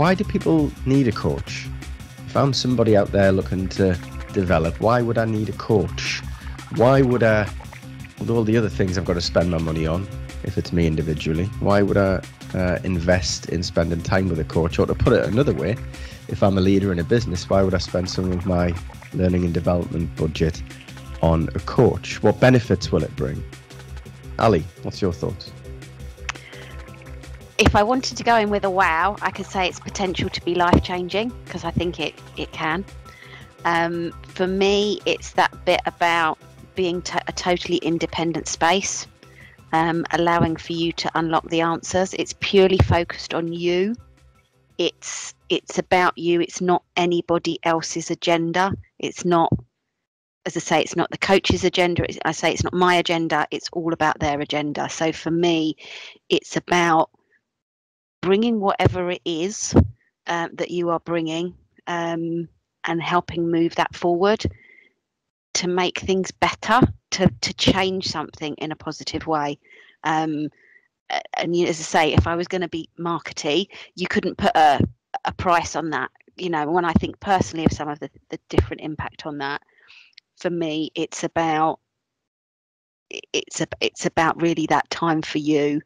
why do people need a coach? If I'm somebody out there looking to develop, why would I need a coach? Why would I, with all the other things I've got to spend my money on, if it's me individually, why would I uh, invest in spending time with a coach? Or to put it another way, if I'm a leader in a business, why would I spend some of my learning and development budget on a coach? What benefits will it bring? Ali, what's your thoughts? If I wanted to go in with a wow, I could say it's potential to be life changing because I think it, it can. Um, for me, it's that bit about being a totally independent space, um, allowing for you to unlock the answers. It's purely focused on you. It's it's about you. It's not anybody else's agenda. It's not, as I say, it's not the coach's agenda. It's, I say it's not my agenda. It's all about their agenda. So for me, it's about bringing whatever it is uh, that you are bringing um, and helping move that forward to make things better, to to change something in a positive way. Um, and as I say, if I was going to be markety, you couldn't put a a price on that. You know, when I think personally of some of the, the different impact on that, for me, it's about it's a, it's about really that time for you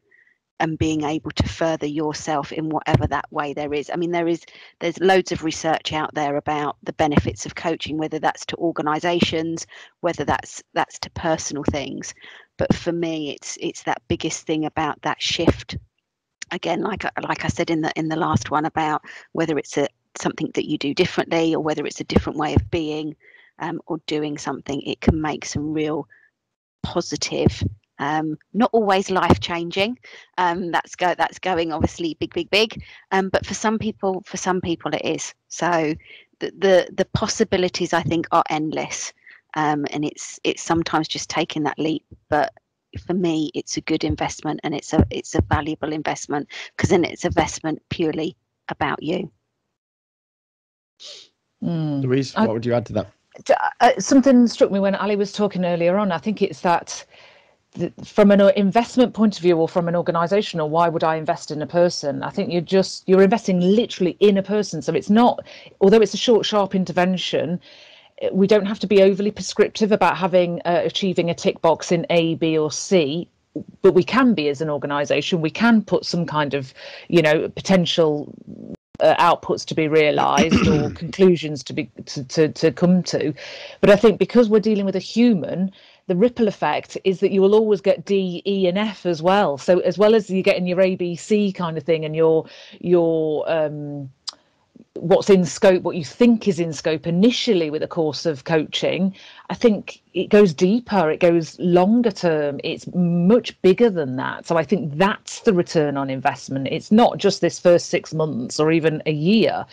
and being able to further yourself in whatever that way there is. I mean there is there's loads of research out there about the benefits of coaching whether that's to organizations whether that's that's to personal things. But for me it's it's that biggest thing about that shift. Again like like i said in the in the last one about whether it's a something that you do differently or whether it's a different way of being um, or doing something it can make some real positive um, not always life changing um, that's go that's going obviously big big big. Um, but for some people for some people it is. So the the, the possibilities i think are endless. Um, and it's it's sometimes just taking that leap. But for me it's a good investment and it's a it's a valuable investment because then it's a investment purely about you. Mm. louise what I, would you add to that? Uh, something struck me when ali was talking earlier on. I think it's that from an investment point of view or from an organization or why would i invest in a person i think you're just you're investing literally in a person so it's not although it's a short sharp intervention we don't have to be overly prescriptive about having uh, achieving a tick box in A, B, or C, but we can be as an organisation. We can put some kind of, you know, potential uh, outputs to be realised or conclusions to be to, to to come to. But I think because we're dealing with a human, the ripple effect is that you will always get D, E, and F as well. So as well as you getting your A, B, C kind of thing, and your your um, what's in scope, what you think is in scope initially with a course of coaching, I think it goes deeper, it goes longer term, it's much bigger than that. So I think that's the return on investment. It's not just this first six months or even a year.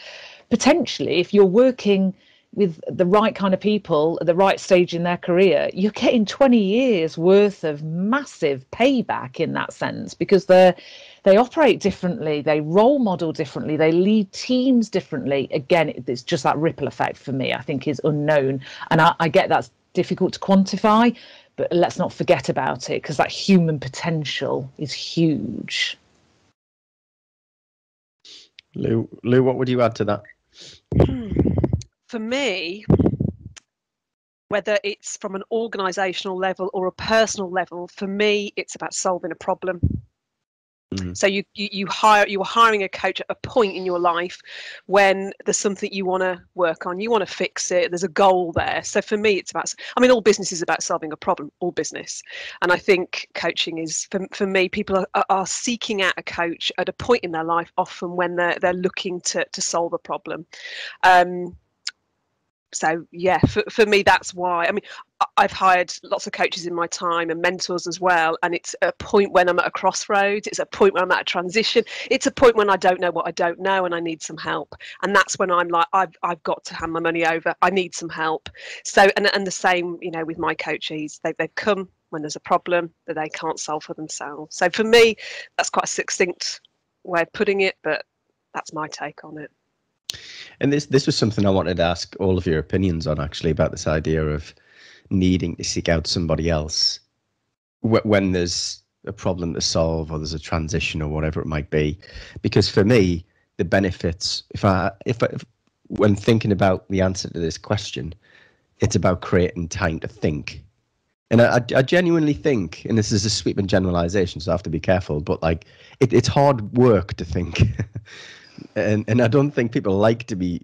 Potentially, if you're working with the right kind of people at the right stage in their career, you're getting 20 years worth of massive payback in that sense because they're they operate differently, they role model differently, they lead teams differently. Again, it's just that ripple effect for me, I think, is unknown. And I, I get that's difficult to quantify, but let's not forget about it because that human potential is huge. Lou, Lou, what would you add to that? Hmm. For me, whether it's from an organizational level or a personal level, for me, it's about solving a problem. Mm. So you, you you hire you are hiring a coach at a point in your life when there's something you want to work on, you want to fix it. There's a goal there. So for me, it's about. I mean, all business is about solving a problem. All business, and I think coaching is for, for me. People are, are seeking out a coach at a point in their life, often when they're they're looking to to solve a problem. Um, so yeah for, for me that's why. I mean i've hired lots of coaches in my time and mentors as well and it's a point when i'm at a crossroads it's a point when i'm at a transition it's a point when i don't know what i don't know and i need some help. And that's when i'm like i've, I've got to hand my money over i need some help. So and, and the same you know with my coaches they, they've come when there's a problem that they can't solve for themselves. So for me that's quite a succinct way of putting it but that's my take on it and this this was something I wanted to ask all of your opinions on actually about this idea of needing to seek out somebody else when there's a problem to solve or there's a transition or whatever it might be. Because for me, the benefits. If I if, I, if when thinking about the answer to this question, it's about creating time to think. And I, I genuinely think, and this is a sweeping generalization, so I have to be careful. But like, it, it's hard work to think, and and I don't think people like to be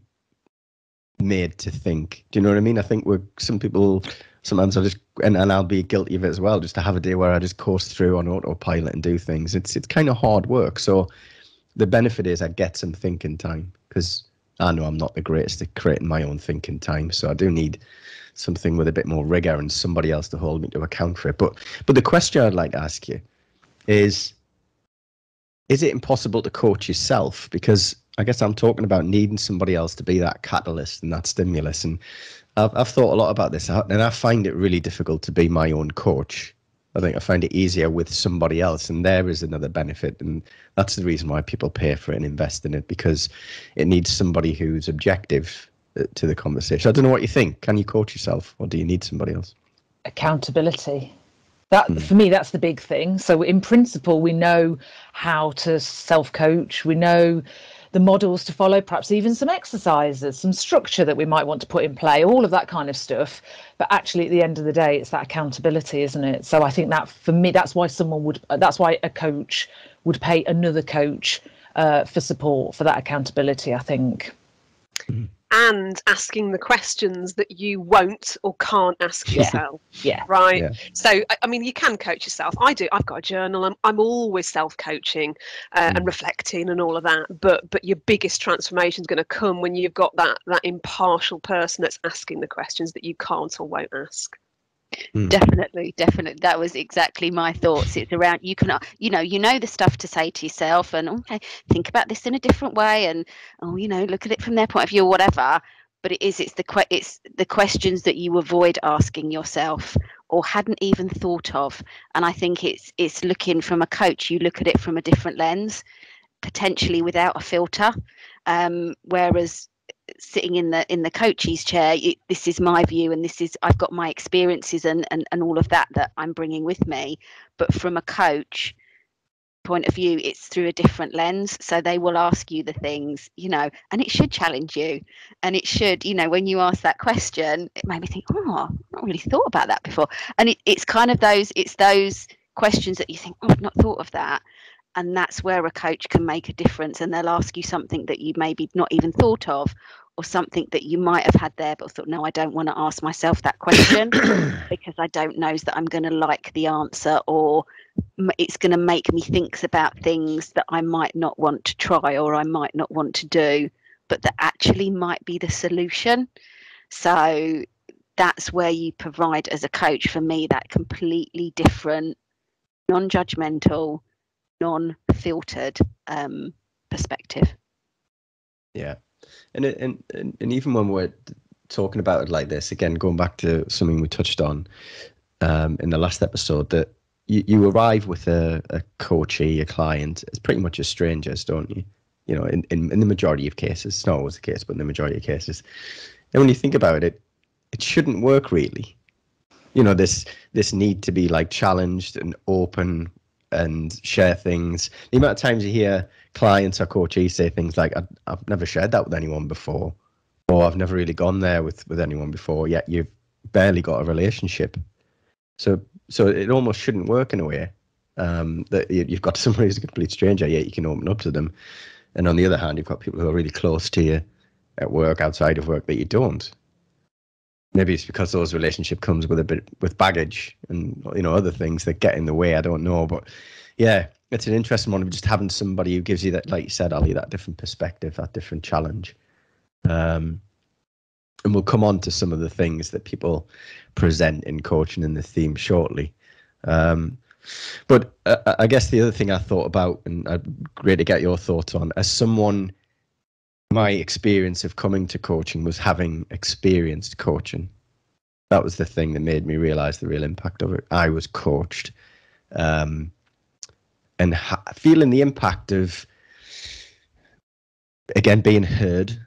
made to think. Do you know what I mean? I think we're some people sometimes I just and, and I'll be guilty of it as well, just to have a day where I just course through on autopilot and do things. It's it's kind of hard work. So the benefit is I get some thinking time because I know I'm not the greatest at creating my own thinking time. So I do need something with a bit more rigor and somebody else to hold me to account for it. But but the question I'd like to ask you is is it impossible to coach yourself? Because I guess I'm talking about needing somebody else to be that catalyst and that stimulus. And I've, I've thought a lot about this, and I find it really difficult to be my own coach. I think I find it easier with somebody else, and there is another benefit, and that's the reason why people pay for it and invest in it because it needs somebody who's objective uh, to the conversation. I don't know what you think. Can you coach yourself, or do you need somebody else? Accountability. That mm. for me, that's the big thing. So in principle, we know how to self-coach. We know the models to follow, perhaps even some exercises, some structure that we might want to put in play, all of that kind of stuff. But actually, at the end of the day, it's that accountability, isn't it? So I think that for me, that's why someone would, that's why a coach would pay another coach uh, for support for that accountability. I think. Mm-hmm and asking the questions that you won't or can't ask yeah. yourself. Yeah. Right. Yeah. So, I mean, you can coach yourself. I do. I've got a journal. I'm, I'm always self-coaching uh, mm. and reflecting and all of that. But but your biggest transformation is going to come when you've got that that impartial person that's asking the questions that you can't or won't ask. Mm. Definitely, definitely. That was exactly my thoughts. It's around you can, you know, you know the stuff to say to yourself, and okay, think about this in a different way, and oh, you know, look at it from their point of view or whatever. But it is, it's the que- it's the questions that you avoid asking yourself or hadn't even thought of. And I think it's it's looking from a coach. You look at it from a different lens, potentially without a filter. Um, whereas sitting in the in the coach's chair this is my view and this is i've got my experiences and, and and all of that that i'm bringing with me. But from a coach point of view it's through a different lens. So they will ask you the things you know and it should challenge you. And it should you know when you ask that question it made me think oh i've not really thought about that before. And it, it's kind of those it's those questions that you think oh i've not thought of that and that's where a coach can make a difference and they'll ask you something that you maybe not even thought of or something that you might have had there but thought no i don't want to ask myself that question because i don't know that i'm going to like the answer or it's going to make me think about things that i might not want to try or i might not want to do but that actually might be the solution. So that's where you provide as a coach for me that completely different non-judgmental non-filtered um, perspective. Yeah, and, and and and even when we're talking about it like this, again, going back to something we touched on um, in the last episode, that you, you arrive with a, a coachee, a client, it's pretty much as strangers, don't you? You know, in, in, in the majority of cases, it's not always the case, but in the majority of cases. And when you think about it, it shouldn't work really. You know, this this need to be like challenged and open and share things. The amount of times you hear clients or coaches say things like, "I've never shared that with anyone before," or "I've never really gone there with with anyone before," yet you've barely got a relationship. So, so it almost shouldn't work in a way um, that you've got somebody who's a complete stranger, yet you can open up to them. And on the other hand, you've got people who are really close to you at work, outside of work, that you don't maybe it's because those relationship comes with a bit with baggage and you know other things that get in the way. I don't know, but yeah, it's an interesting one of just having somebody who gives you that, like you said, Ali, that different perspective, that different challenge. Um, and we'll come on to some of the things that people present in coaching in the theme shortly. Um, but uh, I guess the other thing I thought about, and I'd great to get your thoughts on, as someone my experience of coming to coaching was having experienced coaching. That was the thing that made me realize the real impact of it. I was coached, um, and ha- feeling the impact of again being heard,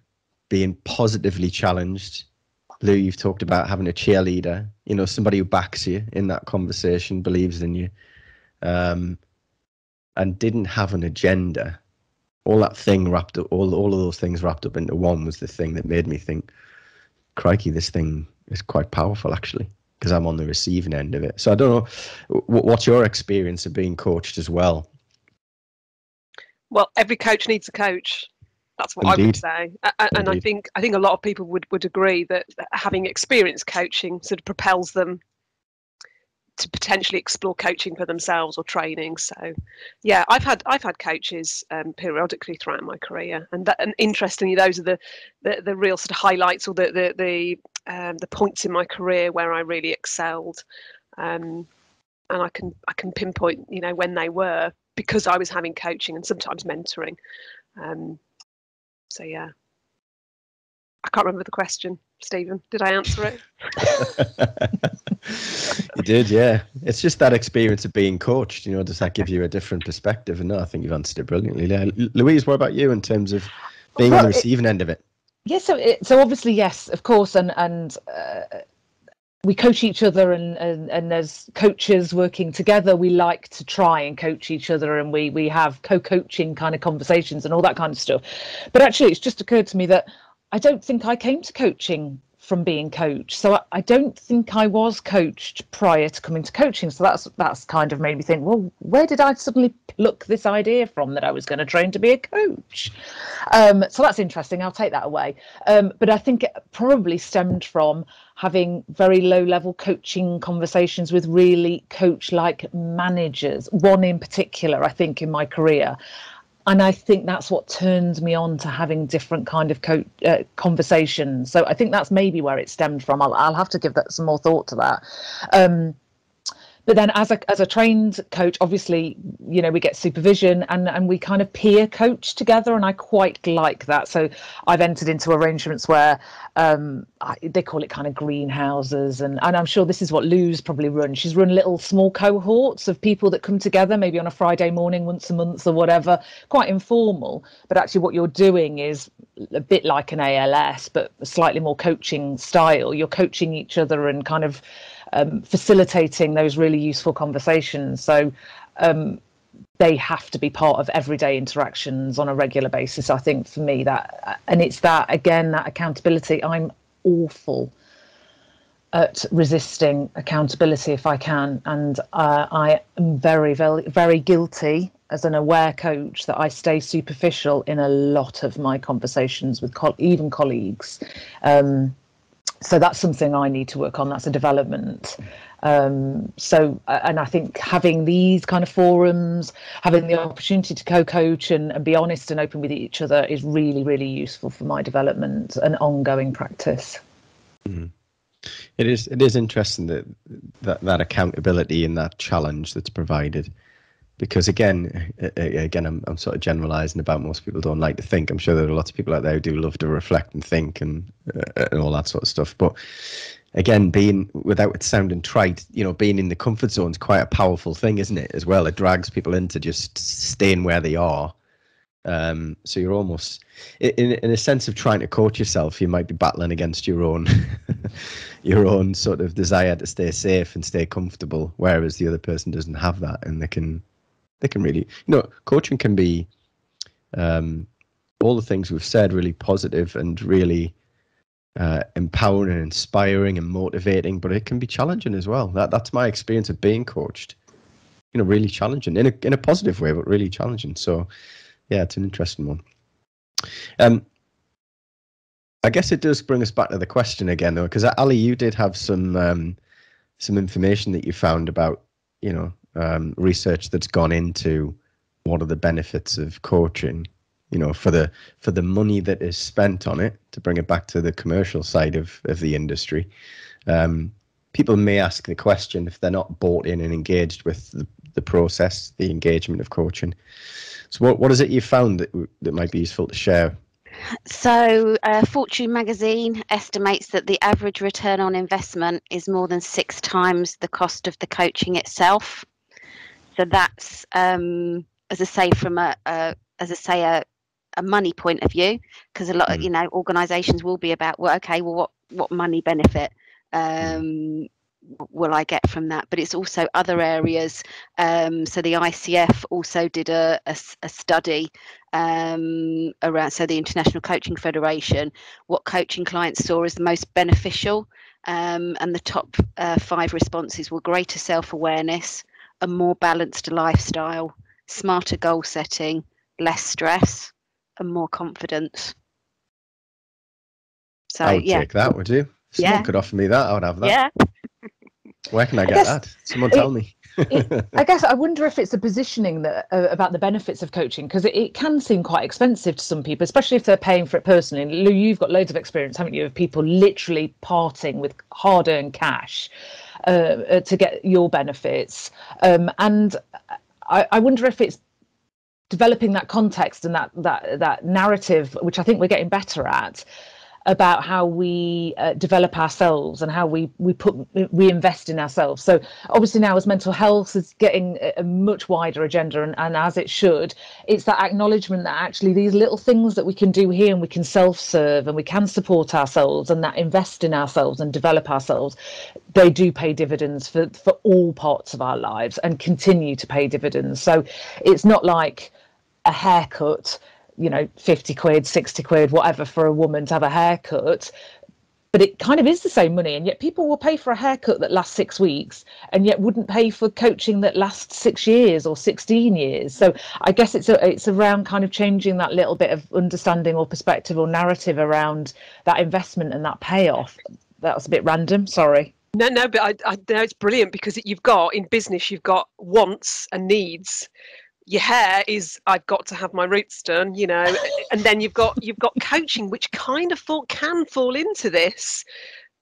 being positively challenged. Lou, you've talked about having a cheerleader. You know, somebody who backs you in that conversation, believes in you, um, and didn't have an agenda all that thing wrapped up, all all of those things wrapped up into one was the thing that made me think, crikey, this thing is quite powerful actually, because I'm on the receiving end of it. So I don't know, what's your experience of being coached as well? Well, every coach needs a coach. That's what Indeed. I would say, and Indeed. I think I think a lot of people would would agree that having experienced coaching sort of propels them to potentially explore coaching for themselves or training. So, yeah, I've had I've had coaches um, periodically throughout my career, and that and interestingly, those are the the, the real sort of highlights or the the the, um, the points in my career where I really excelled. Um, and I can I can pinpoint you know when they were because I was having coaching and sometimes mentoring. Um, so yeah, I can't remember the question, Stephen. Did I answer it? you did, yeah. It's just that experience of being coached. You know, does that give you a different perspective? And no, I think you've answered it brilliantly. Louise, what about you in terms of being well, on the receiving it, end of it? Yes, yeah, so it, so obviously yes, of course, and and uh, we coach each other and, and and as coaches working together we like to try and coach each other and we we have co-coaching kind of conversations and all that kind of stuff but actually it's just occurred to me that i don't think i came to coaching from being coached. So I, I, don't think I was coached prior to coming to coaching. So that's that's kind of made me think, well, where did I suddenly pluck this idea from that I was going to train to be a coach? Um, so that's interesting. I'll take that away. Um, but I think it probably stemmed from having very low level coaching conversations with really coach like managers. One in particular, I think, in my career and I think that's what turns me on to having different kind of co- uh, conversations. So I think that's maybe where it stemmed from. I'll, I'll have to give that some more thought to that. Um, but then as a as a trained coach obviously you know we get supervision and and we kind of peer coach together and i quite like that. So i've entered into arrangements where um, I, they call it kind of greenhouses and and i'm sure this is what lou's probably run. She's run little small cohorts of people that come together maybe on a friday morning once a month or whatever quite informal. But actually what you're doing is a bit like an als but slightly more coaching style. You're coaching each other and kind of um, facilitating those really useful conversations. So um, they have to be part of everyday interactions on a regular basis. I think for me that, and it's that again that accountability. I'm awful at resisting accountability if I can, and uh, I am very, very, very guilty as an aware coach that I stay superficial in a lot of my conversations with co- even colleagues. Um, so that's something I need to work on. That's a development. Um, so, and I think having these kind of forums, having the opportunity to co-coach and, and, be honest and open with each other is really, really useful for my development and ongoing practice. Mm-hmm. It is. It is interesting that that that accountability and that challenge that's provided because again, again, I'm, I'm sort of generalizing about most people don't like to think. I'm sure there are lots of people out there who do love to reflect and think and uh, and all that sort of stuff. But again, being without it sounding trite, you know, being in the comfort zone is quite a powerful thing, isn't it? As well, it drags people into just staying where they are. Um, so you're almost, in in a sense of trying to coach yourself, you might be battling against your own, your own sort of desire to stay safe and stay comfortable, whereas the other person doesn't have that, and they can they can really, you know, coaching can be um, all the things we've said really positive and really uh, empowering and inspiring and motivating, but it can be challenging as well. That that's my experience of being coached. You know, really challenging in a in a positive way, but really challenging. So, yeah, it's an interesting one. Um, I guess it does bring us back to the question again, though, because Ali, you did have some um, some information that you found about you know um, research that's gone into what are the benefits of coaching you know for the for the money that is spent on it to bring it back to the commercial side of of the industry um, people may ask the question if they're not bought in and engaged with the, the process the engagement of coaching so what, what is it you found that that might be useful to share so, uh, Fortune magazine estimates that the average return on investment is more than six times the cost of the coaching itself. So that's, um, as I say, from a, a as I say, a, a money point of view, because a lot mm. of you know organisations will be about well, okay, well, what what money benefit mm. um, will I get from that? But it's also other areas. Um, so the ICF also did a, a, a study um, around so the International Coaching Federation, what coaching clients saw as the most beneficial, um, and the top uh, five responses were greater self-awareness, a more balanced lifestyle, smarter goal setting, less stress, and more confidence. So I would yeah. take that, would you? Someone yeah. could offer me that, I would have that. Yeah. Where can I get I that? Someone tell me it, I guess I wonder if it's a positioning that uh, about the benefits of coaching because it, it, can seem quite expensive to some people, especially if they're paying for it personally. And Lou, you've got loads of experience, haven't you, of people literally parting with hard-earned cash uh, uh, to get your benefits. Um, and I, I wonder if it's developing that context and that that that narrative, which I think we're getting better at, about how we uh, develop ourselves and how we we put we invest in ourselves. So obviously now as mental health is getting a, much wider agenda and, and as it should, it's that acknowledgement that actually these little things that we can do here and we can self-serve and we can support ourselves and that invest in ourselves and develop ourselves, they do pay dividends for for all parts of our lives and continue to pay dividends. So it's not like a haircut you know 50 quid 60 quid whatever for a woman to have a haircut. But it kind of is the same money and yet people will pay for a haircut that lasts six weeks and yet wouldn't pay for coaching that lasts six years or 16 years. So i guess it's a, it's around kind of changing that little bit of understanding or perspective or narrative around that investment and that payoff. That was a bit random sorry. No, no, but I, I know it's brilliant because you've got in business, you've got wants and needs, your hair is I've got to have my roots done, you know, and then you've got you've got coaching, which kind of fall, can fall into this.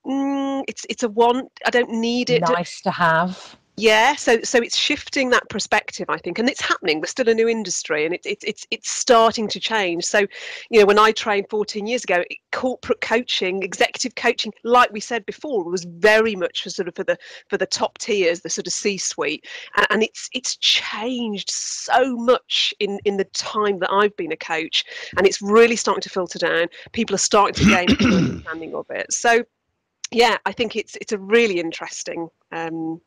Mm, it's it's a want. I don't need it. Nice to, to have yeah so so it's shifting that perspective i think and it's happening we're still a new industry and it's it's it's, it's starting to change. So you know when i trained 14 years ago corporate coaching executive coaching like we said before was very much for sort of for the for the top tiers the sort of c suite and, and it's it's changed so much in in the time that i've been a coach and it's really starting to filter down. People are starting to gain an understanding of it. So yeah i think it's it's a really interesting um,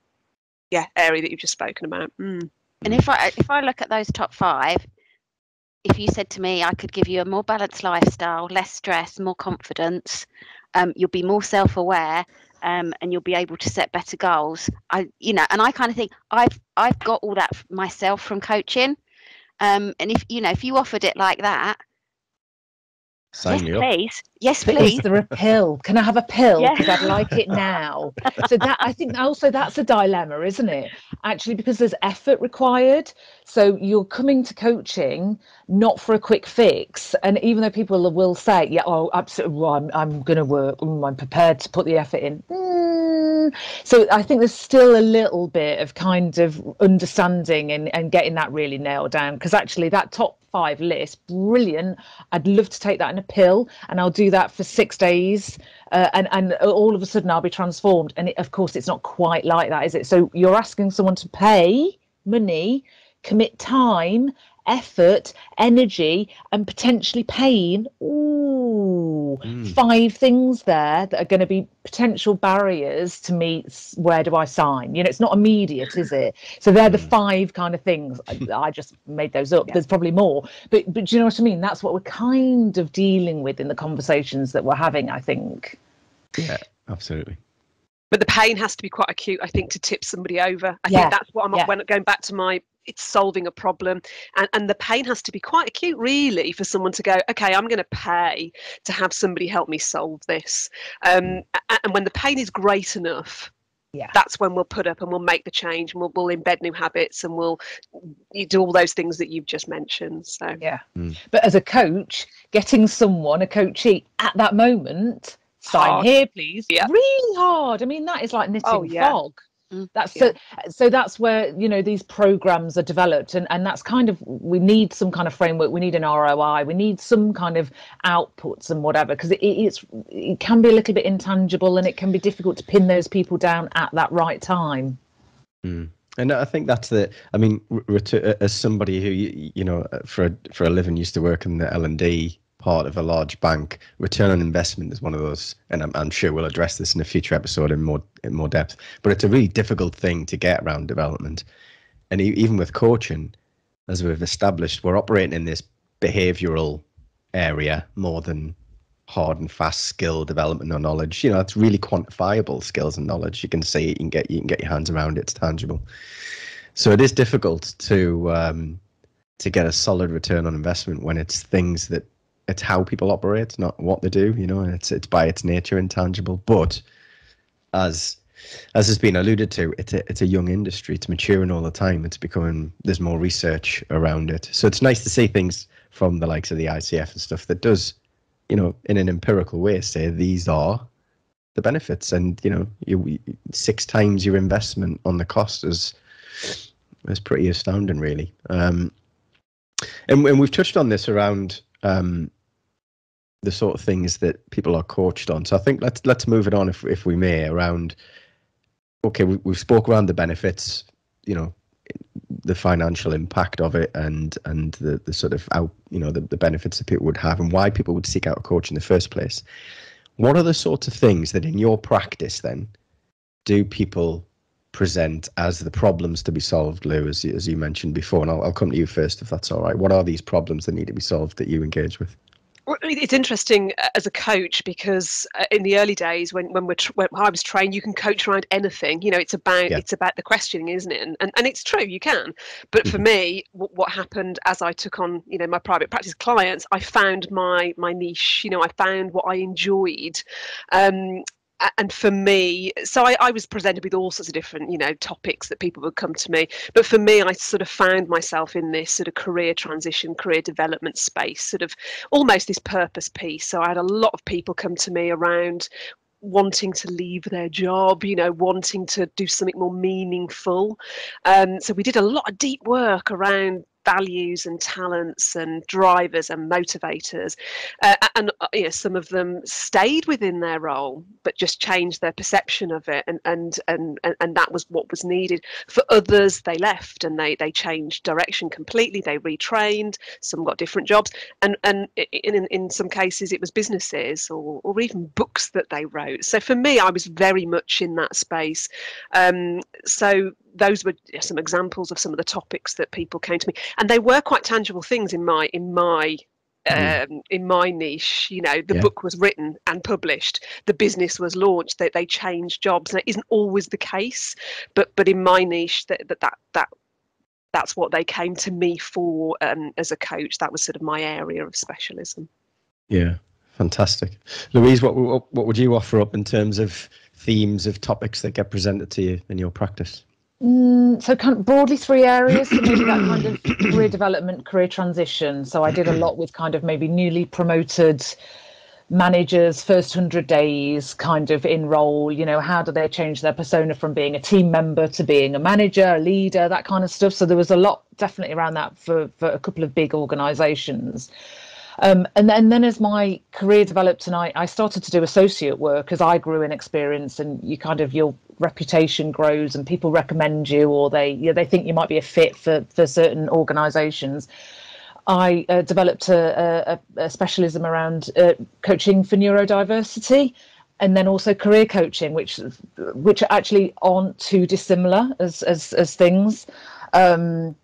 yeah area that you've just spoken about. Mm. And if I if I look at those top five, if you said to me I could give you a more balanced lifestyle, less stress, more confidence, um, you'll be more self-aware, um, and you'll be able to set better goals. I, you know, and I kind of think I've I've got all that myself from coaching. Um, and if you know, if you offered it like that, Sign yes, please. Yes, please. Is there a pill? Can I have a pill? Because. I'd like it now. so that I think also that's a dilemma, isn't it? Actually, because there's effort required. So you're coming to coaching not for a quick fix. And even though people will say, "Yeah, oh, absolutely, well, I'm I'm going to work. Mm, I'm prepared to put the effort in." Mm. So I think there's still a little bit of kind of understanding and and getting that really nailed down. Because actually, that top five list. Brilliant. I'd love to take that in a pill and I'll do that for six days. Uh, and, and all of a sudden I'll be transformed. And it, of course, it's not quite like that, is it? So you're asking someone to pay money, commit time, effort, energy, and potentially pain. Ooh, mm. five things there that are going to be potential barriers to me. Where do I sign? You know, it's not immediate, is it? So they're the hmm. five kind of things. I, I just made those up. Yeah. There's probably more, but but do you know what I mean? That's what we're kind of dealing with in the conversations that we're having. I think. Yeah, absolutely but the pain has to be quite acute i think to tip somebody over i yeah. think that's what i'm yeah. when going back to my it's solving a problem and, and the pain has to be quite acute really for someone to go okay i'm going to pay to have somebody help me solve this um, and when the pain is great enough yeah. that's when we'll put up and we'll make the change and we'll, we'll embed new habits and we'll you do all those things that you've just mentioned so yeah mm. but as a coach getting someone a coachee at that moment sign hard. here please yeah really hard i mean that is like knitting oh, yeah. fog that's yeah. so so that's where you know these programs are developed and and that's kind of we need some kind of framework we need an roi we need some kind of outputs and whatever because it, it's it can be a little bit intangible and it can be difficult to pin those people down at that right time mm. And I think that's the. I mean, as somebody who you know for a, for a living used to work in the L and D part of a large bank, return on investment is one of those, and I'm, I'm, sure we'll address this in a future episode in more in more depth. But it's a really difficult thing to get around development, and even with coaching, as we've established, we're operating in this behavioral area more than hard and fast skill development or knowledge. You know, it's really quantifiable skills and knowledge. You can see it, you can get you can get your hands around it. It's tangible. So it is difficult to um, to get a solid return on investment when it's things that it's how people operate, not what they do. You know, it's it's by its nature intangible. But as as has been alluded to, it's a it's a young industry. It's maturing all the time. It's becoming there's more research around it. So it's nice to see things from the likes of the ICF and stuff that does, you know, in an empirical way, say these are the benefits, and you know, you six times your investment on the cost is is pretty astounding, really. Um, and, and we've touched on this around um, the sort of things that people are coached on. So I think let's let's move it on if if we may around. Okay, we, we've spoke around the benefits, you know, the financial impact of it, and and the the sort of out, you know, the, the benefits that people would have, and why people would seek out a coach in the first place. What are the sorts of things that in your practice then do people present as the problems to be solved, Lou, as, as you mentioned before? And I'll, I'll come to you first if that's all right. What are these problems that need to be solved that you engage with? It's interesting uh, as a coach because uh, in the early days when when, when I was trained, you can coach around anything. You know, it's about yeah. it's about the questioning, isn't it? And, and and it's true, you can. But for mm-hmm. me, w- what happened as I took on you know my private practice clients, I found my my niche. You know, I found what I enjoyed, um, and for me, so I, I, was presented with all sorts of different, you know, topics that people would come to me. But for me, I sort of found myself in this sort of career transition, career development space, sort of almost this purpose piece. So I had a lot of people come to me around wanting to leave their job, you know, wanting to do something more meaningful. Um, so we did a lot of deep work around values and talents and drivers and motivators uh, and uh, you know some of them stayed within their role but just changed their perception of it and and and and that was what was needed. For others they left and they they changed direction completely. They retrained some got different jobs and and in in some cases it was businesses or or even books that they wrote. So for me i was very much in that space. Um, so those were some examples of some of the topics that people came to me, and they were quite tangible things in my in my mm. um, in my niche. You know, the yeah. book was written and published, the business was launched, that they, they changed jobs, and it isn't always the case, but but in my niche, that that that, that that's what they came to me for um, as a coach. That was sort of my area of specialism. Yeah, fantastic, Louise. What, what what would you offer up in terms of themes of topics that get presented to you in your practice? Mm, so kind of broadly three areas so maybe that kind of career development career transition. So i did a lot with kind of maybe newly promoted managers first 100 days kind of in role you know how do they change their persona from being a team member to being a manager a leader that kind of stuff. So there was a lot definitely around that for, for a couple of big organizations. Um, and then, then as my career developed and I, I started to do associate work as I grew in experience and you kind of your reputation grows and people recommend you or they you know, they think you might be a fit for for certain organizations I uh, developed a, a, a, specialism around uh, coaching for neurodiversity and then also career coaching which which actually aren't too dissimilar as as, as things. Um,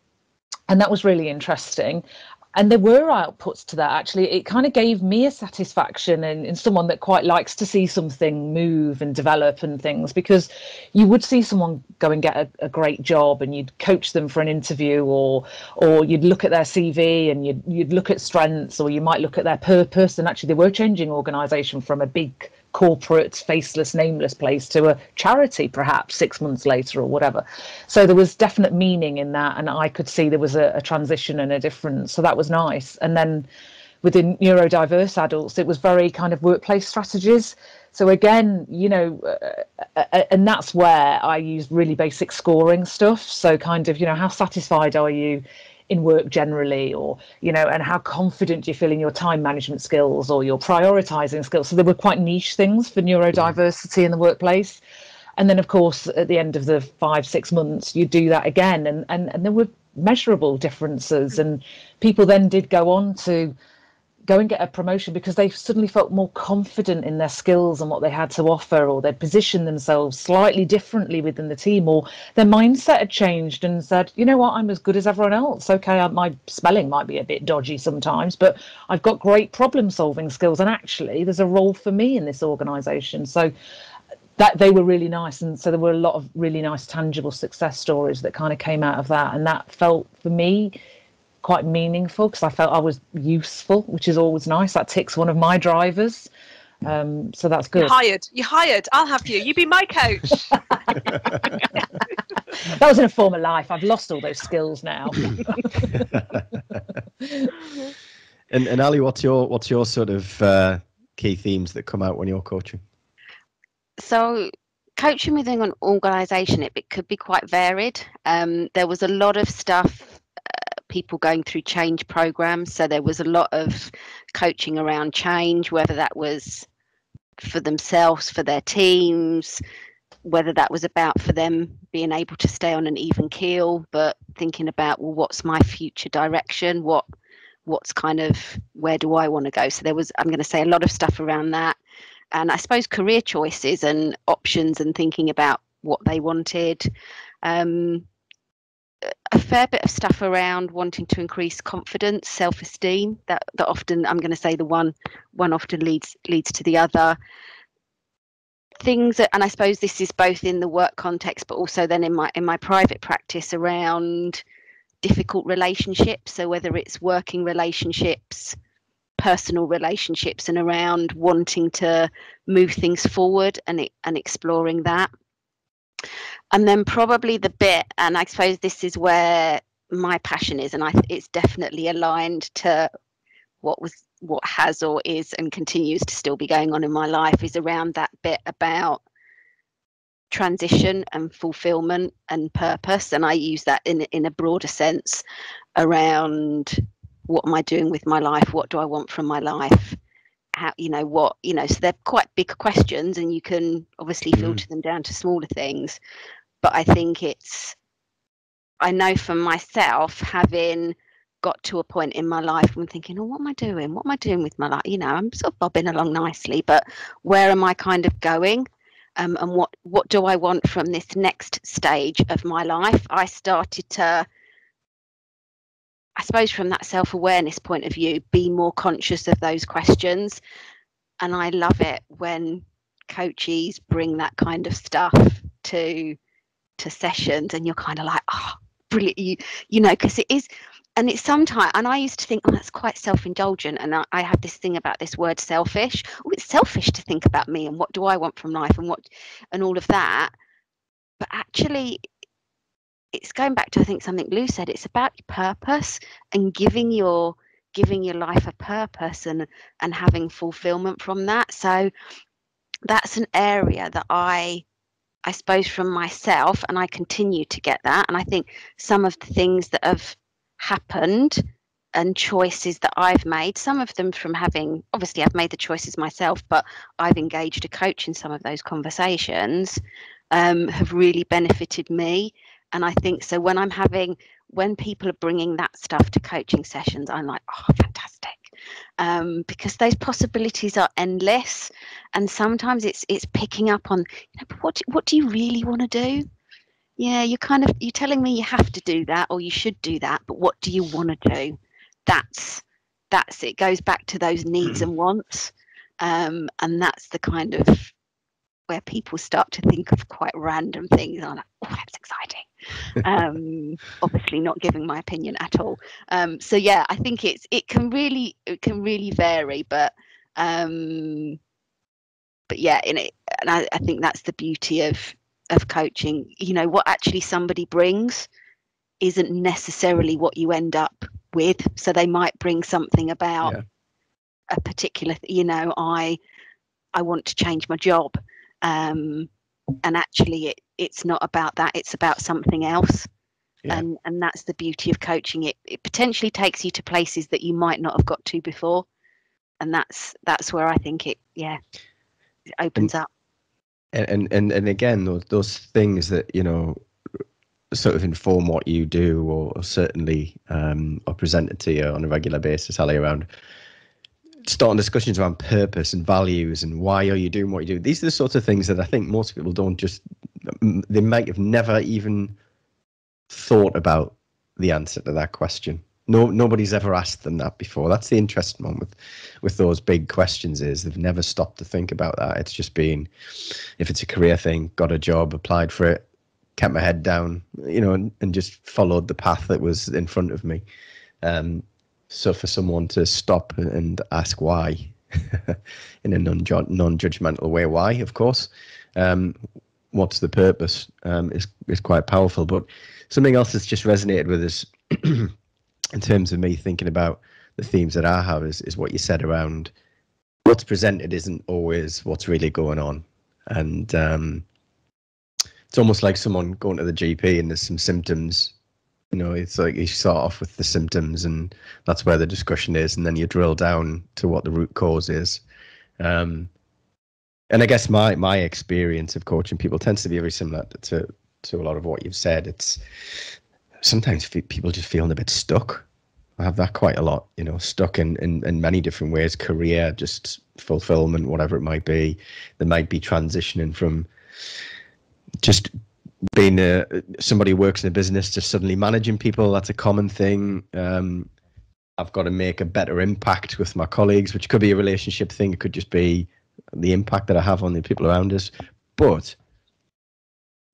and that was really interesting and there were outputs to that actually. It kind of gave me a satisfaction in, in someone that quite likes to see something move and develop and things because you would see someone go and get a, a great job and you'd coach them for an interview or or you'd look at their cv and you'd, you'd look at strengths or you might look at their purpose. And actually they were changing organization from a big corporate, faceless, nameless place to a charity, perhaps six months later or whatever. So there was definite meaning in that, and I could see there was a, a transition and a difference. So that was nice. And then within neurodiverse adults, it was very kind of workplace strategies. So again, you know, uh, uh, and that's where I use really basic scoring stuff. So kind of, you know, how satisfied are you in work generally or you know and how confident do you feel in your time management skills or your prioritizing skills? So there were quite niche things for neurodiversity in the workplace. And then of course at the end of the five six months you do that again. And and, and there were measurable differences. And people then did go on to go and get a promotion because they suddenly felt more confident in their skills and what they had to offer, or they positioned themselves slightly differently within the team, or their mindset had changed and said, you know what, I'm as good as everyone else. Okay, my spelling might be a bit dodgy sometimes, but I've got great problem solving skills, and actually, there's a role for me in this organisation. So that they were really nice and so there were a lot of really nice tangible success stories that kind of came out of that and that felt for me quite meaningful because I felt I was useful, which is always nice. That ticks one of my drivers. Um, so that's good. You're hired. You're hired. I'll have you. You be my coach. that was in a former life. I've lost all those skills now. and and Ali, what's your what's your sort of uh, key themes that come out when you're coaching? So coaching within an organisation, it, it, could be quite varied. Um, there was a lot of stuff people going through change programs. So there was a lot of coaching around change, whether that was for themselves, for their teams, whether that was about for them being able to stay on an even keel, but thinking about, well, what's my future direction? What what's kind of where do I want to go? So there was, I'm going to say, a lot of stuff around that. And I suppose career choices and options and thinking about what they wanted. Um, a fair bit of stuff around wanting to increase confidence, self-esteem. That that often I'm going to say the one one often leads leads to the other. Things that, and I suppose this is both in the work context, but also then in my in my private practice around difficult relationships. So whether it's working relationships, personal relationships, and around wanting to move things forward and and exploring that and then probably the bit and i suppose this is where my passion is and i it's definitely aligned to what was what has or is and continues to still be going on in my life is around that bit about transition and fulfillment and purpose. And i use that in in a broader sense around what am i doing with my life? What do i want from my life how you know what you know so they're quite big questions and you can obviously mm. filter mm. them down to smaller things but I think it's I know for myself having got to a point in my life when thinking, oh, what am I doing? What am I doing with my life? You know, I'm sort of bobbing along nicely, but where am I kind of going? Um, and what what do I want from this next stage of my life? I started to, I suppose, from that self awareness point of view, be more conscious of those questions. And I love it when coaches bring that kind of stuff to to sessions and you're kind of like oh brilliant you, you know because it is and it's sometimes and i used to think oh that's quite self-indulgent and I, I have this thing about this word selfish oh it's selfish to think about me and what do i want from life and what and all of that but actually it's going back to i think something lou said it's about purpose and giving your giving your life a purpose and and having fulfillment from that so that's an area that i I suppose, from myself, and I continue to get that. And I think some of the things that have happened and choices that I've made, some of them from having obviously I've made the choices myself, but I've engaged a coach in some of those conversations, um, have really benefited me. And I think so when I'm having, when people are bringing that stuff to coaching sessions, I'm like, oh, fantastic um, because those possibilities are endless, and sometimes it's it's picking up on you know, what what do you really want to do? Yeah, you're kind of you're telling me you have to do that or you should do that, but what do you want to do? That's that's it goes back to those needs and wants, um, and that's the kind of where people start to think of quite random things. I'm like, oh, that's exciting. um, obviously, not giving my opinion at all. Um, so yeah, I think it's it can really it can really vary, but um, but yeah, in it, and I, I think that's the beauty of of coaching. You know, what actually somebody brings isn't necessarily what you end up with. So they might bring something about yeah. a particular, you know, I I want to change my job um, and actually it, it's not about that it's about something else. Yeah. and and that's the beauty of coaching. It it potentially takes you to places that you might not have got to before. And that's that's where i think it yeah it opens and, up. And and and again those those things that you know sort of inform what you do or, certainly um, are presented to you on a regular basis Ali around starting discussions around purpose and values and why are you doing what you do. These are the sorts of things that I think most people don't just, they might have never even thought about the answer to that question. No, nobody's ever asked them that before. That's the interesting one with, with those big questions is they've never stopped to think about that. It's just been, if it's a career thing, got a job, applied for it, kept my head down, you know, and, and just followed the path that was in front of me. Um, so for someone to stop and ask why, in a non non-judgmental way, why, of course, um, what's the purpose, um, is is quite powerful. But something else that's just resonated with us in terms of me thinking about the themes that I have is, is what you said around what's presented isn't always what's really going on. And um, it's almost like someone going to the GP and there's some symptoms. You know, it's like you start off with the symptoms and that's where the discussion is. And then you drill down to what the root cause is. Um, and I guess my my experience of coaching people tends to be very similar to to a lot of what you've said. It's sometimes people just feeling a bit stuck. I have that quite a lot, you know, stuck in, in, in many different ways, career, just fulfillment, whatever it might be. There might be transitioning from just being a, somebody who works in a business to suddenly managing people. That's a common thing. Um, I've got to make a better impact with my colleagues, which could be a relationship thing. It could just be the impact that I have on the people around us. But,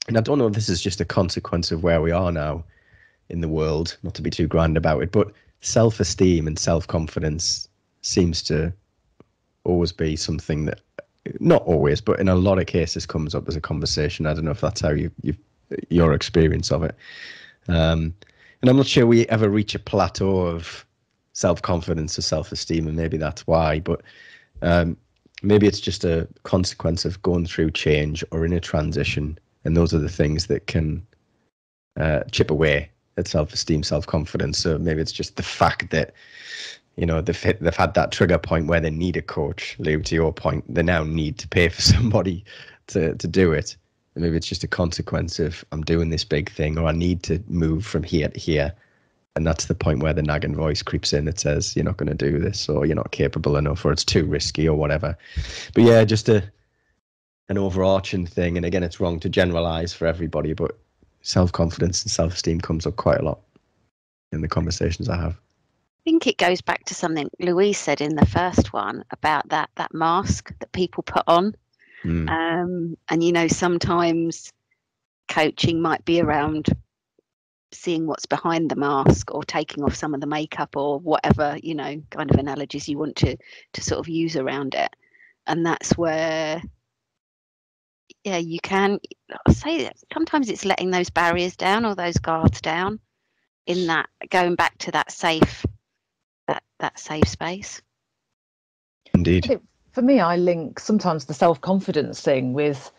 and I don't know if this is just a consequence of where we are now in the world, not to be too grand about it, but self esteem and self confidence seems to always be something that, not always, but in a lot of cases comes up as a conversation. I don't know if that's how you, you your experience of it. Um, and I'm not sure we ever reach a plateau of self confidence or self esteem, and maybe that's why. But um, maybe it's just a consequence of going through change or in a transition, and those are the things that can uh, chip away at self-esteem, self-confidence. So maybe it's just the fact that you know they've hit, they've had that trigger point where they need a coach. Lou, to your point, they now need to pay for somebody to to do it. And maybe it's just a consequence of I'm doing this big thing, or I need to move from here to here. And that's the point where the nagging voice creeps in that says you're not going to do this, or you're not capable enough, or it's too risky, or whatever. But yeah, just a an overarching thing. And again, it's wrong to generalize for everybody, but self confidence and self esteem comes up quite a lot in the conversations I have. I think it goes back to something Louise said in the first one about that that mask that people put on. Mm. Um, and you know, sometimes coaching might be around seeing what's behind the mask or taking off some of the makeup or whatever, you know, kind of analogies you want to to sort of use around it. And that's where yeah, you can I say sometimes it's letting those barriers down or those guards down in that going back to that safe that that safe space. Indeed. For me, I link sometimes the self confidence thing with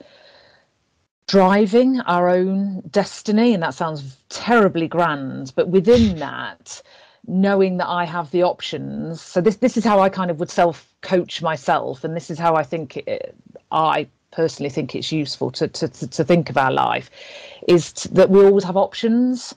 driving our own destiny, and that sounds terribly grand, but within that, knowing that I have the options. So this this is how I kind of would self coach myself, and this is how I think it, I personally think it's useful to, to, to, think of our life is to, that we always have options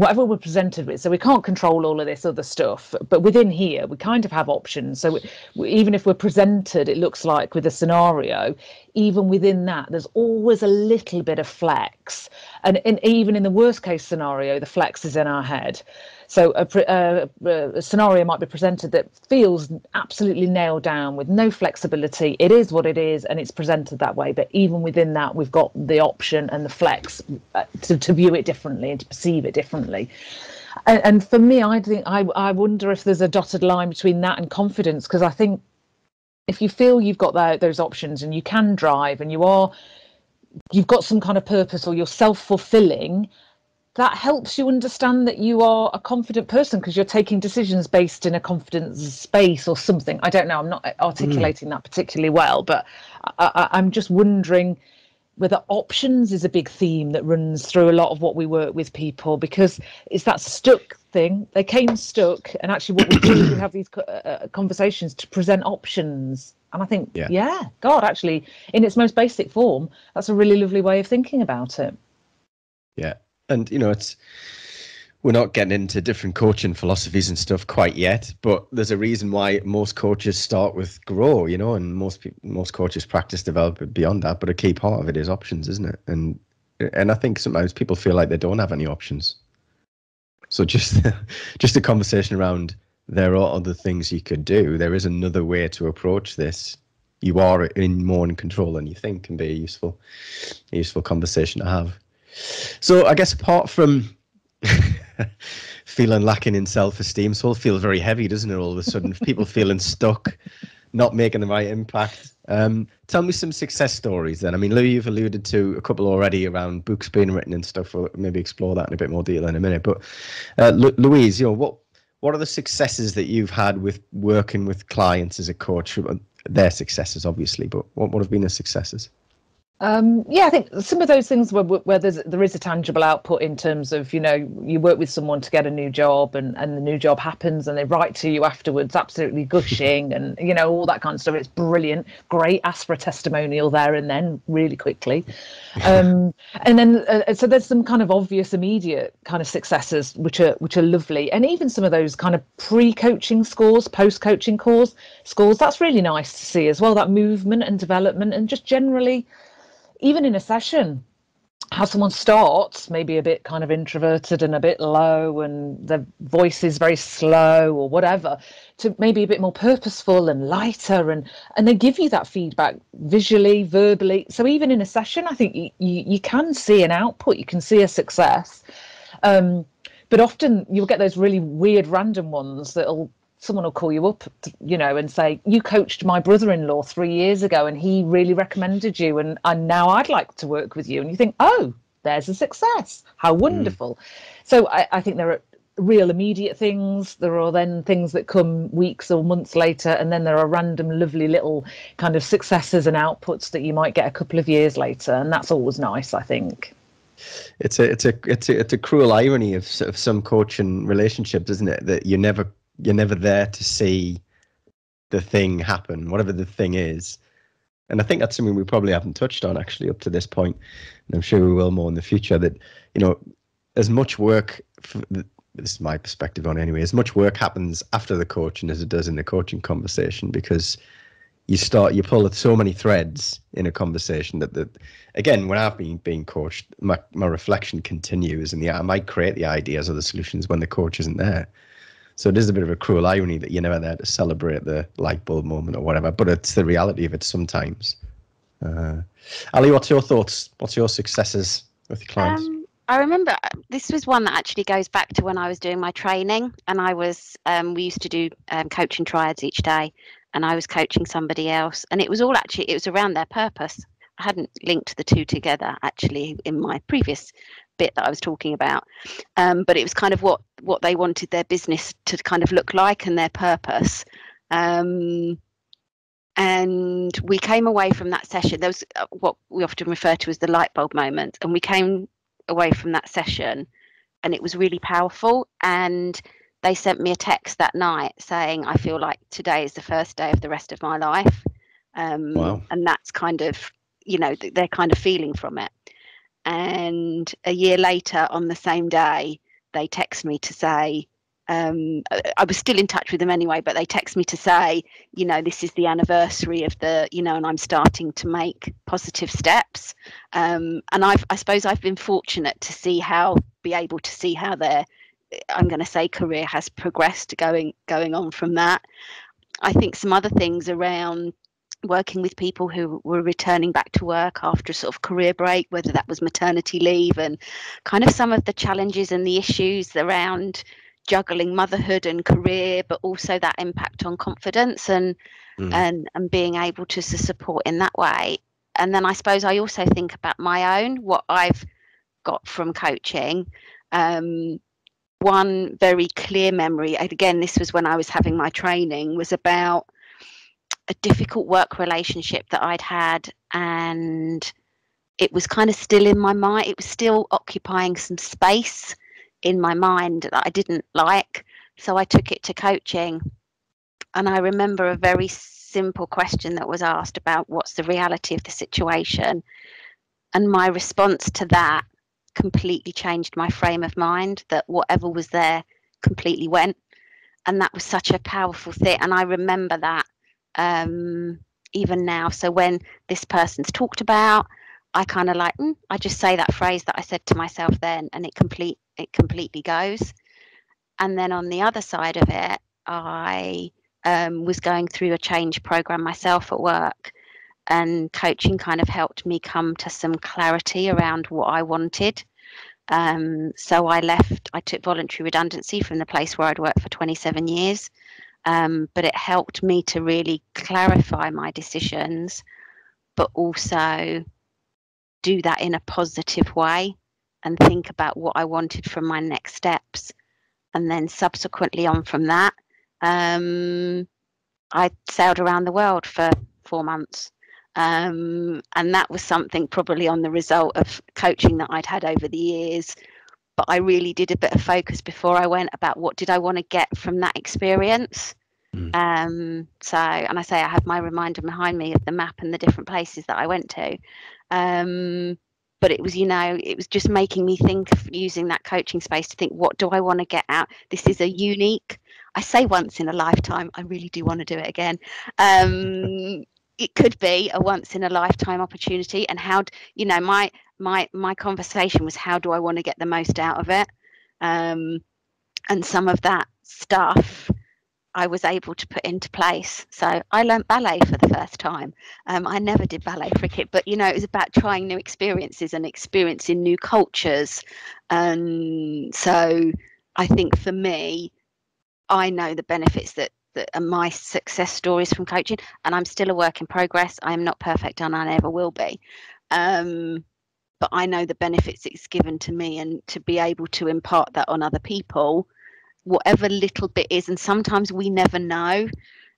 whatever we're presented with. So we can't control all of this other stuff, but within here, we kind of have options. So we, we, even if we're presented, it looks like with a scenario, even within that, there's always a little bit of flex. And, and even in the worst case scenario, the flex is in our head. So a, a, a, scenario might be presented that feels absolutely nailed down with no flexibility. It is what it is, and it's presented that way. But even within that, we've got the option and the flex uh, to, to view it differently and to perceive it differently. And, and for me, I think I, I wonder if there's a dotted line between that and confidence because I think if you feel you've got that, those options and you can drive and you are you've got some kind of purpose or you're self-fulfilling that helps you understand that you are a confident person because you're taking decisions based in a confidence space or something. I don't know. I'm not articulating mm. that particularly well, but I, am just wondering whether options is a big theme that runs through a lot of what we work with people because it's that stuck thing. They came stuck, and actually, what we do, we have these uh, uh, conversations to present options. And I think, yeah. yeah, God, actually, in its most basic form, that's a really lovely way of thinking about it. Yeah, and you know it's we're not getting into different coaching philosophies and stuff quite yet, but there's a reason why most coaches start with grow, you know, and most people, most coaches practice develop beyond that. But a key part of it is options, isn't it? And and I think sometimes people feel like they don't have any options. So just just a conversation around there are other things you could do. There is another way to approach this. You are in more in control than you think can be a useful, a useful conversation to have. So I guess apart from feeling lacking in self-esteem, so it feels very heavy, doesn't it? All of a sudden, people feeling stuck, not making the right impact. Um, tell me some success stories then. I mean, Lou, you've alluded to a couple already around books being written and stuff. We'll maybe explore that in a bit more detail in a minute. But uh, Louise, you know, what what are the successes that you've had with working with clients as a coach? Their successes, obviously, but what, what have been the successes? Um, yeah, I think some of those things where, where there's, there is a tangible output in terms of, you know, you work with someone to get a new job and, and the new job happens and they write to you afterwards, absolutely gushing and, you know, all that kind of stuff. It's brilliant. Great. Ask for a testimonial there and then really quickly. Um, and then, uh, so there's some kind of obvious immediate kind of successes, which are, which are lovely. And even some of those kind of pre-coaching scores, post-coaching scores, scores, that's really nice to see as well, that movement and development and just generally, even in a session, how someone starts maybe a bit kind of introverted and a bit low and the voice is very slow or whatever to maybe a bit more purposeful and lighter and and they give you that feedback visually verbally. So even in a session i think you, you, you can see an output you can see a success. Um, but often you'll get those really weird random ones that'll someone will call you up, you know, and say, You coached my brother in law three years ago and he really recommended you. And, and now I'd like to work with you. And you think, Oh, there's a success. How hmm. wonderful. Mm. So I, I think there are real immediate things. There are then things that come weeks or months later. And then there are random, lovely little kind of successes and outputs that you might get a couple of years later. And that's always nice, I think it's a it's a it's a it's a cruel irony of of some coaching relationships, isn't it? That you never you're never there to see the thing happen, whatever the thing is. And I think that's something we probably haven't touched on actually up to this point. and I'm sure we will more in the future. That you know, as much work. this is my perspective on it anyway. As much work happens after the coaching as it does in the coaching conversation because you start you pull at so many threads in a conversation that that again when I've been being coached, my my reflection continues, and the I might create the ideas or the solutions when the coach isn't there. So it is a bit of a cruel irony that you're never there to celebrate the light bulb moment or whatever, but it's the reality of it sometimes. Uh, Ali, what's your thoughts? What's your successes with your clients? Um, I remember uh, this was one that actually goes back to when I was doing my training, and I was um, we used to do um, coaching triads each day, and I was coaching somebody else, and it was all actually it was around their purpose. I hadn't linked the two together actually in my previous bit that I was talking about. Um, but it was kind of what what they wanted their business to kind of look like and their purpose. Um, and we came away from that session. There was uh, what we often refer to as the light bulb moment, and we came away from that session, and it was really powerful. And they sent me a text that night saying, "I feel like today is the first day of the rest of my life." Um, wow. And that's kind of, you know, their kind of feeling from it and a year later on the same day they text me to say um, I was still in touch with them anyway, but they text me to say, you know, this is the anniversary of the, you know, and I'm starting to make positive steps. Um, and I've, I suppose I've been fortunate to see how, be able to see how their, I'm going to say, career has progressed going going on from that. I think some other things around working with people who were returning back to work after a sort of career break, whether that was maternity leave and kind of some of the challenges and the issues around juggling motherhood and career, but also that impact on confidence and mm. and and being able to support in that way. And then I suppose I also think about my own what I've got from coaching. Um, one very clear memory, again, this was when I was having my training, was about a difficult work relationship that I'd had, and it was kind of still in my mind. It was still occupying some space in my mind that I didn't like. So I took it to coaching. And I remember a very simple question that was asked about what's the reality of the situation. And my response to that completely changed my frame of mind that whatever was there completely went and that was such a powerful thing and i remember that um, even now so when this person's talked about i kind of like mm, i just say that phrase that i said to myself then and it complete it completely goes and then on the other side of it i um, was going through a change program myself at work and coaching kind of helped me come to some clarity around what I wanted. Um, so I left, I took voluntary redundancy from the place where I'd worked for 27 years. Um, but it helped me to really clarify my decisions, but also do that in a positive way and think about what I wanted from my next steps. And then subsequently on from that, um, I sailed around the world for four months. Um, and that was something probably on the result of coaching that I'd had over the years. But I really did a bit of focus before I went about what did I want to get from that experience. Mm. Um, so, and I say I have my reminder behind me of the map and the different places that I went to. Um, but it was, you know, it was just making me think of using that coaching space to think, what do I want to get out? This is a unique, I say once in a lifetime, I really do want to do it again. Um, it could be a once in a lifetime opportunity and how you know my my my conversation was how do i want to get the most out of it? Um, and some of that stuff i was able to put into place. So i learned ballet for the first time. Um, i never did ballet cricket but you know it was about trying new experiences and experiencing new cultures. And so i think for me i know the benefits that that are my success stories from coaching and i'm still a work in progress. I am not perfect and i never will be. Um, but i know the benefits it's given to me and to be able to impart that on other people whatever little bit is and sometimes we never know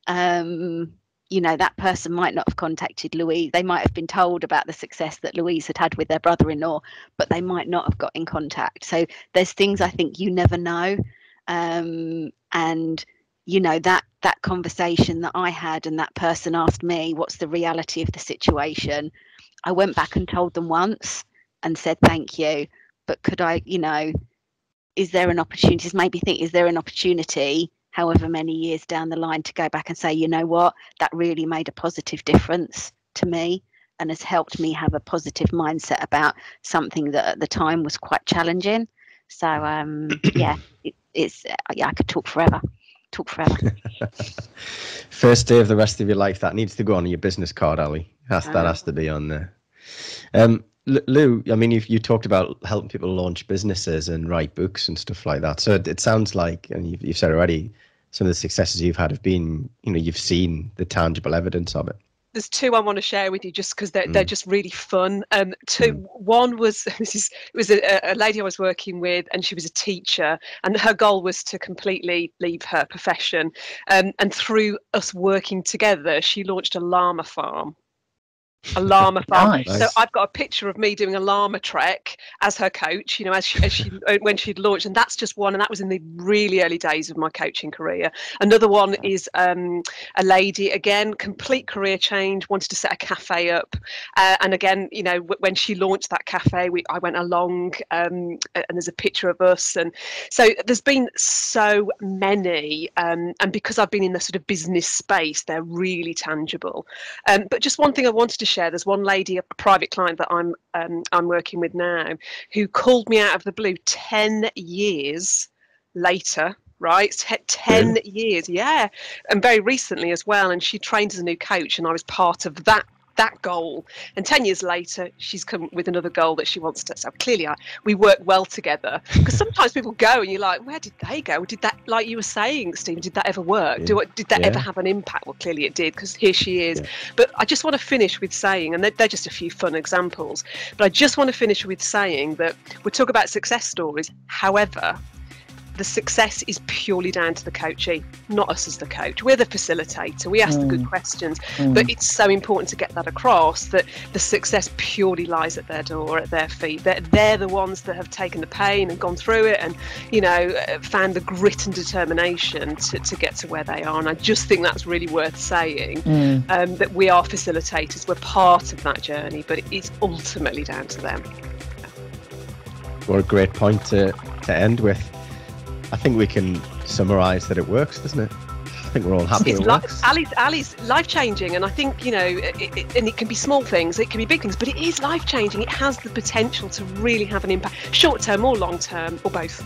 um, you know that person might not have contacted louise they might have been told about the success that louise had had with their brother-in-law but they might not have got in contact. So there's things i think you never know um, and you know that that conversation that i had and that person asked me what's the reality of the situation? I went back and told them once and said thank you but could i you know is there an opportunity maybe think is there an opportunity however many years down the line to go back and say you know what that really made a positive difference to me and has helped me have a positive mindset about something that at the time was quite challenging so um yeah it, it's yeah i could talk forever talk forever. First day of the rest of your life. That needs to go on your business card, Ali. Has, That has to be on there. Um, Lou, I mean, you've, you talked about helping people launch businesses and write books and stuff like that. So it, it sounds like, and you've, you've said already, some of the successes you've had have been, you know, you've seen the tangible evidence of it there's two I want to share with you just because they're, mm. they're just really fun. Um, two, mm. one was this is it was a, a, lady I was working with, and she was a teacher, and her goal was to completely leave her profession. Um, and through us working together, she launched a llama farm a llama farm. Nice. So I've got a picture of me doing a llama trek as her coach. You know, as she, as she uh, when she'd launched, and that's just one. And that was in the really early days of my coaching career. Another one is um, a lady again, complete career change, wanted to set a cafe up, uh, and again, you know, w- when she launched that cafe, we I went along, um, and there's a picture of us, and so there's been so many, um, and because I've been in the sort of business space, they're really tangible. Um, but just one thing I wanted to share. There's one lady, a private client that I'm um, I'm working with now, who called me out of the blue ten years later right? 10 years, yeah. And very recently as well. And she trained as a new coach, and I was part of that that goal. And 10 years later, she's come with another goal that she wants to. So clearly, I, we work well together. Because sometimes people go and you're like, where did they go? Did that, like you were saying, Stephen, did that ever work? Yeah. Do, did that yeah. ever have an impact? Well, clearly it did, because here she is. Yeah. But I just want to finish with saying, and they're, they're just a few fun examples, but I just want to finish with saying that we talk about success stories. However, the success is purely down to the coachee, not us as the coach. We're the facilitator. We ask mm. the good mm. questions, mm. but it's so important to get that across that the success purely lies at their door, at their feet. They're, they're the ones that have taken the pain and gone through it, and you know uh, found the grit and determination to, to get to where they are. And I just think that's really worth saying mm. um, that we are facilitators. We're part of that journey, but it's ultimately down to them. what a great point to, to end with. I think we can summarise that it works, doesn't it? I think we're all happy it's it li- Ali's, Ali's life changing, and I think you know, it, it, and it can be small things, it can be big things, but it is life changing. It has the potential to really have an impact, short term or long term, or both.